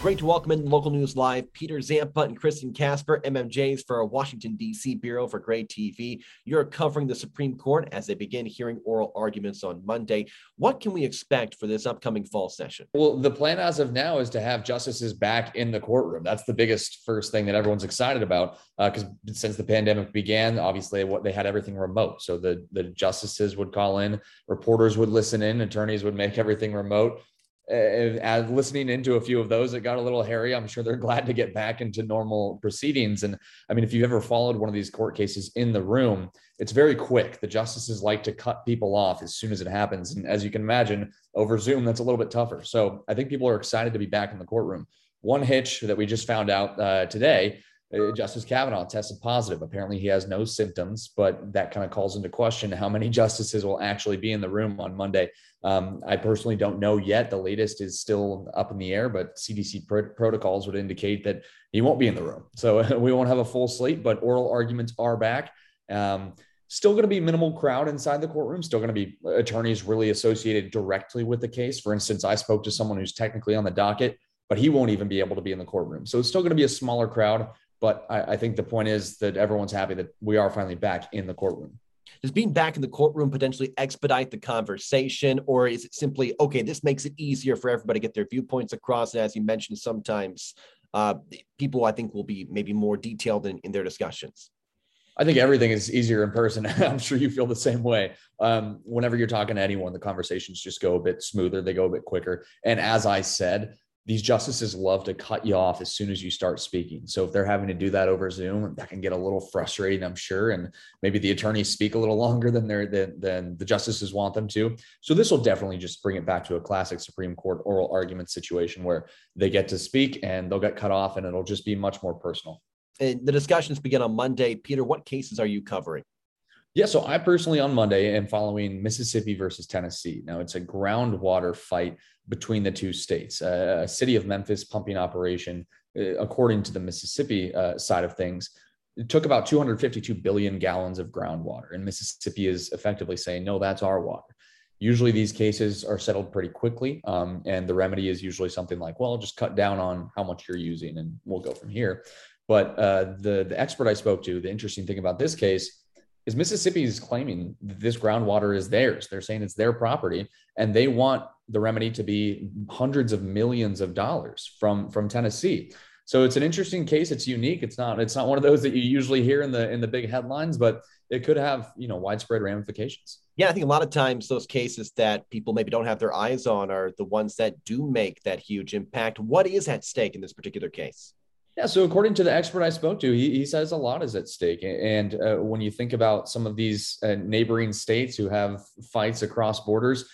Great to welcome in Local News Live Peter Zampa and Kristen Casper, MMJs for our Washington, D.C. Bureau for Gray TV. You're covering the Supreme Court as they begin hearing oral arguments on Monday. What can we expect for this upcoming fall session? Well, the plan as of now is to have justices back in the courtroom. That's the biggest first thing that everyone's excited about because uh, since the pandemic began, obviously what they had everything remote. So the, the justices would call in, reporters would listen in, attorneys would make everything remote as listening into a few of those, it got a little hairy. I'm sure they're glad to get back into normal proceedings. And I mean, if you've ever followed one of these court cases in the room, it's very quick. The justices like to cut people off as soon as it happens. And as you can imagine, over Zoom, that's a little bit tougher. So I think people are excited to be back in the courtroom. One hitch that we just found out uh, today uh, Justice Kavanaugh tested positive. Apparently, he has no symptoms, but that kind of calls into question how many justices will actually be in the room on Monday. Um, I personally don't know yet. The latest is still up in the air, but CDC protocols would indicate that he won't be in the room. So we won't have a full slate, but oral arguments are back. Um, still going to be minimal crowd inside the courtroom still going to be attorneys really associated directly with the case for instance i spoke to someone who's technically on the docket but he won't even be able to be in the courtroom so it's still going to be a smaller crowd but I, I think the point is that everyone's happy that we are finally back in the courtroom. Does being back in the courtroom potentially expedite the conversation, or is it simply okay? This makes it easier for everybody to get their viewpoints across. And as you mentioned, sometimes uh, people I think will be maybe more detailed in, in their discussions. I think everything is easier in person. I'm sure you feel the same way. Um, whenever you're talking to anyone, the conversations just go a bit smoother, they go a bit quicker. And as I said, these justices love to cut you off as soon as you start speaking. So if they're having to do that over Zoom, that can get a little frustrating, I'm sure. And maybe the attorneys speak a little longer than they're than, than the justices want them to. So this will definitely just bring it back to a classic Supreme Court oral argument situation where they get to speak and they'll get cut off and it'll just be much more personal. And the discussions begin on Monday. Peter, what cases are you covering? Yeah, so I personally on Monday am following Mississippi versus Tennessee. Now it's a groundwater fight between the two states. Uh, a city of Memphis pumping operation, uh, according to the Mississippi uh, side of things, took about 252 billion gallons of groundwater, and Mississippi is effectively saying, "No, that's our water." Usually, these cases are settled pretty quickly, um, and the remedy is usually something like, "Well, just cut down on how much you're using, and we'll go from here." But uh, the the expert I spoke to, the interesting thing about this case is Mississippi is claiming this groundwater is theirs. They're saying it's their property, and they want the remedy to be hundreds of millions of dollars from from Tennessee. So it's an interesting case. It's unique. It's not it's not one of those that you usually hear in the in the big headlines, but it could have you know widespread ramifications. Yeah, I think a lot of times those cases that people maybe don't have their eyes on are the ones that do make that huge impact. What is at stake in this particular case? Yeah, so according to the expert I spoke to, he, he says a lot is at stake. And uh, when you think about some of these uh, neighboring states who have fights across borders,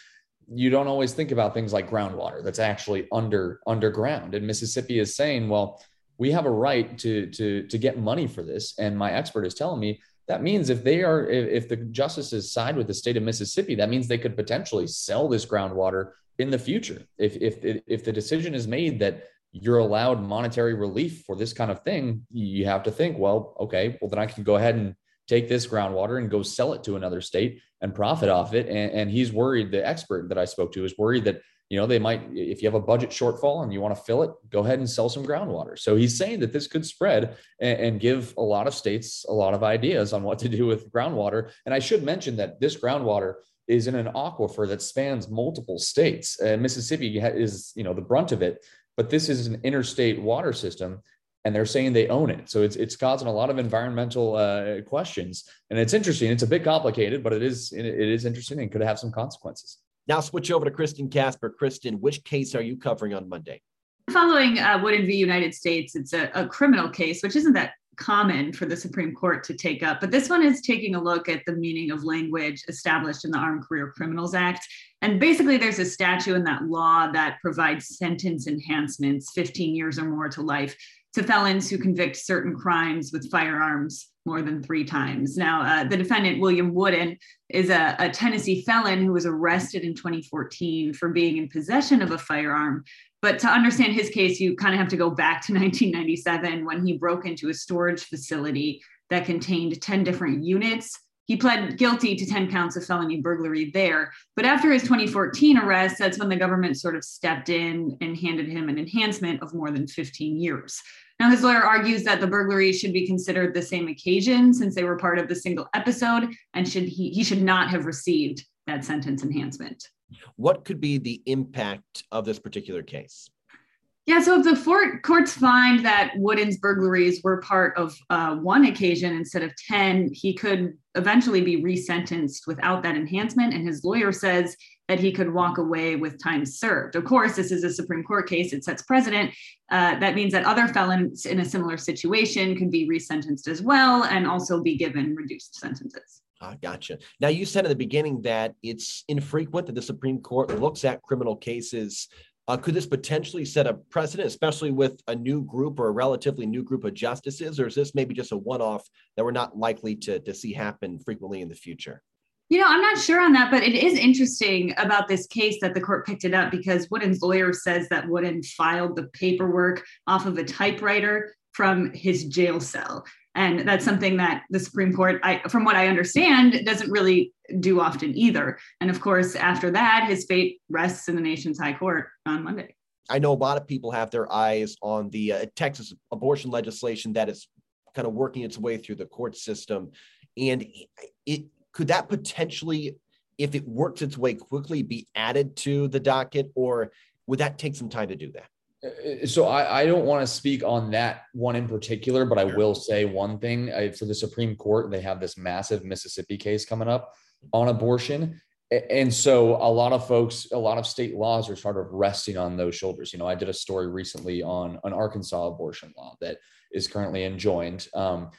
you don't always think about things like groundwater that's actually under underground. And Mississippi is saying, well, we have a right to to to get money for this. And my expert is telling me that means if they are if, the justices side with the state of Mississippi, that means they could potentially sell this groundwater in the future. If if if the decision is made that you're allowed monetary relief for this kind of thing, you have to think, well, okay, well, then I can go ahead and take this groundwater and go sell it to another state and profit off it. And, and he's worried, the expert that I spoke to is worried that, you know, they might, if you have a budget shortfall and you want to fill it, go ahead and sell some groundwater. So he's saying that this could spread and, and give a lot of states a lot of ideas on what to do with groundwater. And I should mention that this groundwater is in an aquifer that spans multiple states. Uh, Mississippi is, you know, the brunt of it but this is an interstate water system and they're saying they own it. So it's it's causing a lot of environmental uh, questions, and it's interesting. It's a bit complicated, but it is it is interesting and could have some consequences. Now switch over to Kristen Casper. Kristen, which case are you covering on Monday? Following uh, Wooden v. United States, it's a, a criminal case, which isn't that common for the Supreme Court to take up. But this one is taking a look at the meaning of language established in the Armed Career Criminals Act. And basically, there's a statute in that law that provides sentence enhancements, 15 years or more to life, to felons who convict certain crimes with firearms more than three times. Now, uh, the defendant, William Wooden, is a, a, Tennessee felon who was arrested in 2014 for being in possession of a firearm but to understand his case, you kind of have to go back to 1997 when he broke into a storage facility that contained 10 different units he pled guilty to 10 counts of felony burglary there. But after his 2014 arrest, that's when the government sort of stepped in and handed him an enhancement of more than 15 years. Now, his lawyer argues that the burglary should be considered the same occasion since they were part of the single episode and should he, he should not have received that sentence enhancement. What could be the impact of this particular case? Yeah, so if the fort courts find that Wooden's burglaries were part of uh, one occasion instead of 10, he could eventually be resentenced without that enhancement. And his lawyer says that he could walk away with time served. Of course, this is a Supreme Court case, it sets precedent. Uh, that means that other felons in a similar situation could be resentenced as well and also be given reduced sentences. Ah, gotcha. Now, you said in the beginning that it's infrequent that the Supreme Court looks at criminal cases uh, could this potentially set a precedent, especially with a new group or a relatively new group of justices, or is this maybe just a one-off that we're not likely to, to see happen frequently in the future? You know, I'm not sure on that, but it is interesting about this case that the court picked it up because Wooden's lawyer says that Wooden filed the paperwork off of a typewriter from his jail cell. And that's something that the Supreme Court, I, from what I understand, doesn't really do often either. And of course, after that, his fate rests in the nation's high court on Monday. I know a lot of people have their eyes on the uh, Texas abortion legislation that is kind of working its way through the court system. And it could that potentially, if it works its way quickly, be added to the docket, or would that take some time to do that? Uh, so I, I don't want to speak on that one in particular, but I will say one thing I, for the Supreme Court, they have this massive Mississippi case coming up on abortion. And so a lot of folks, a lot of state laws are sort of resting on those shoulders. You know, I did a story recently on an Arkansas abortion law that is currently enjoined. Um,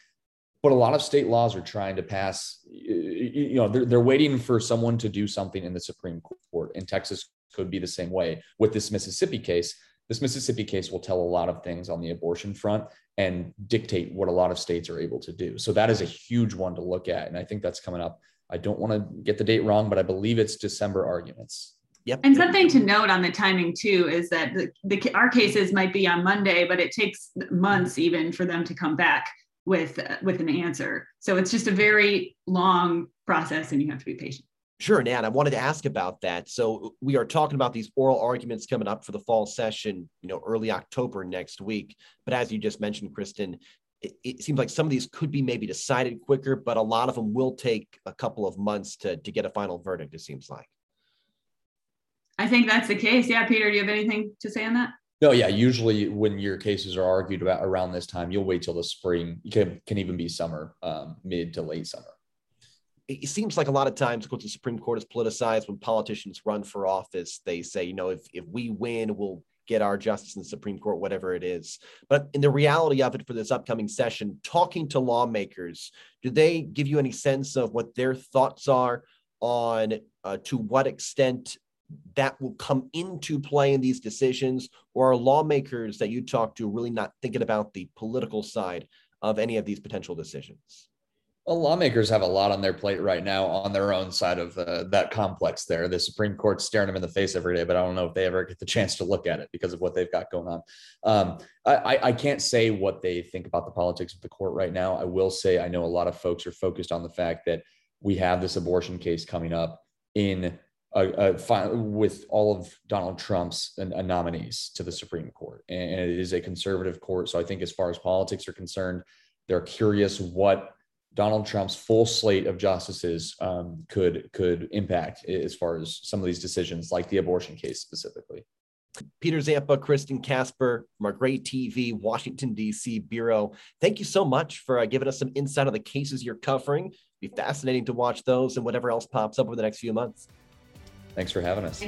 but a lot of state laws are trying to pass, you know, they're, they're waiting for someone to do something in the Supreme Court. And Texas could be the same way with this Mississippi case this Mississippi case will tell a lot of things on the abortion front and dictate what a lot of states are able to do. So that is a huge one to look at. And I think that's coming up. I don't want to get the date wrong, but I believe it's December arguments. Yep. And something to note on the timing too is that the, the our cases might be on Monday, but it takes months even for them to come back with uh, with an answer. So it's just a very long process, and you have to be patient. Sure, Nat, I wanted to ask about that. So we are talking about these oral arguments coming up for the fall session, you know, early October next week. But as you just mentioned, Kristen, it, it, seems like some of these could be maybe decided quicker, but a lot of them will take a couple of months to, to get a final verdict, it seems like. I think that's the case. Yeah, Peter, do you have anything to say on that? No, yeah. Usually, when your cases are argued about around this time, you'll wait till the spring. It can, can even be summer, um, mid to late summer it seems like a lot of times because the Supreme Court is politicized when politicians run for office, they say, you know, if, if we win, we'll get our justice in the Supreme Court, whatever it is. But in the reality of it for this upcoming session, talking to lawmakers, do they give you any sense of what their thoughts are on uh, to what extent that will come into play in these decisions? Or are lawmakers that you talk to really not thinking about the political side of any of these potential decisions? Well, lawmakers have a lot on their plate right now on their own side of uh, that complex there. The Supreme Court's staring them in the face every day, but I don't know if they ever get the chance to look at it because of what they've got going on. Um, I, I can't say what they think about the politics of the court right now. I will say I know a lot of folks are focused on the fact that we have this abortion case coming up in a, a, with all of Donald Trump's nominees to the Supreme Court, and it is a conservative court. So I think as far as politics are concerned, they're curious what Donald Trump's full slate of justices um, could could impact as far as some of these decisions, like the abortion case specifically. Peter Zampa, Kristen Casper from our Gray TV, Washington, D.C. Bureau. Thank you so much for uh, giving us some insight on the cases you're covering. It'll be fascinating to watch those and whatever else pops up over the next few months. Thanks for having us.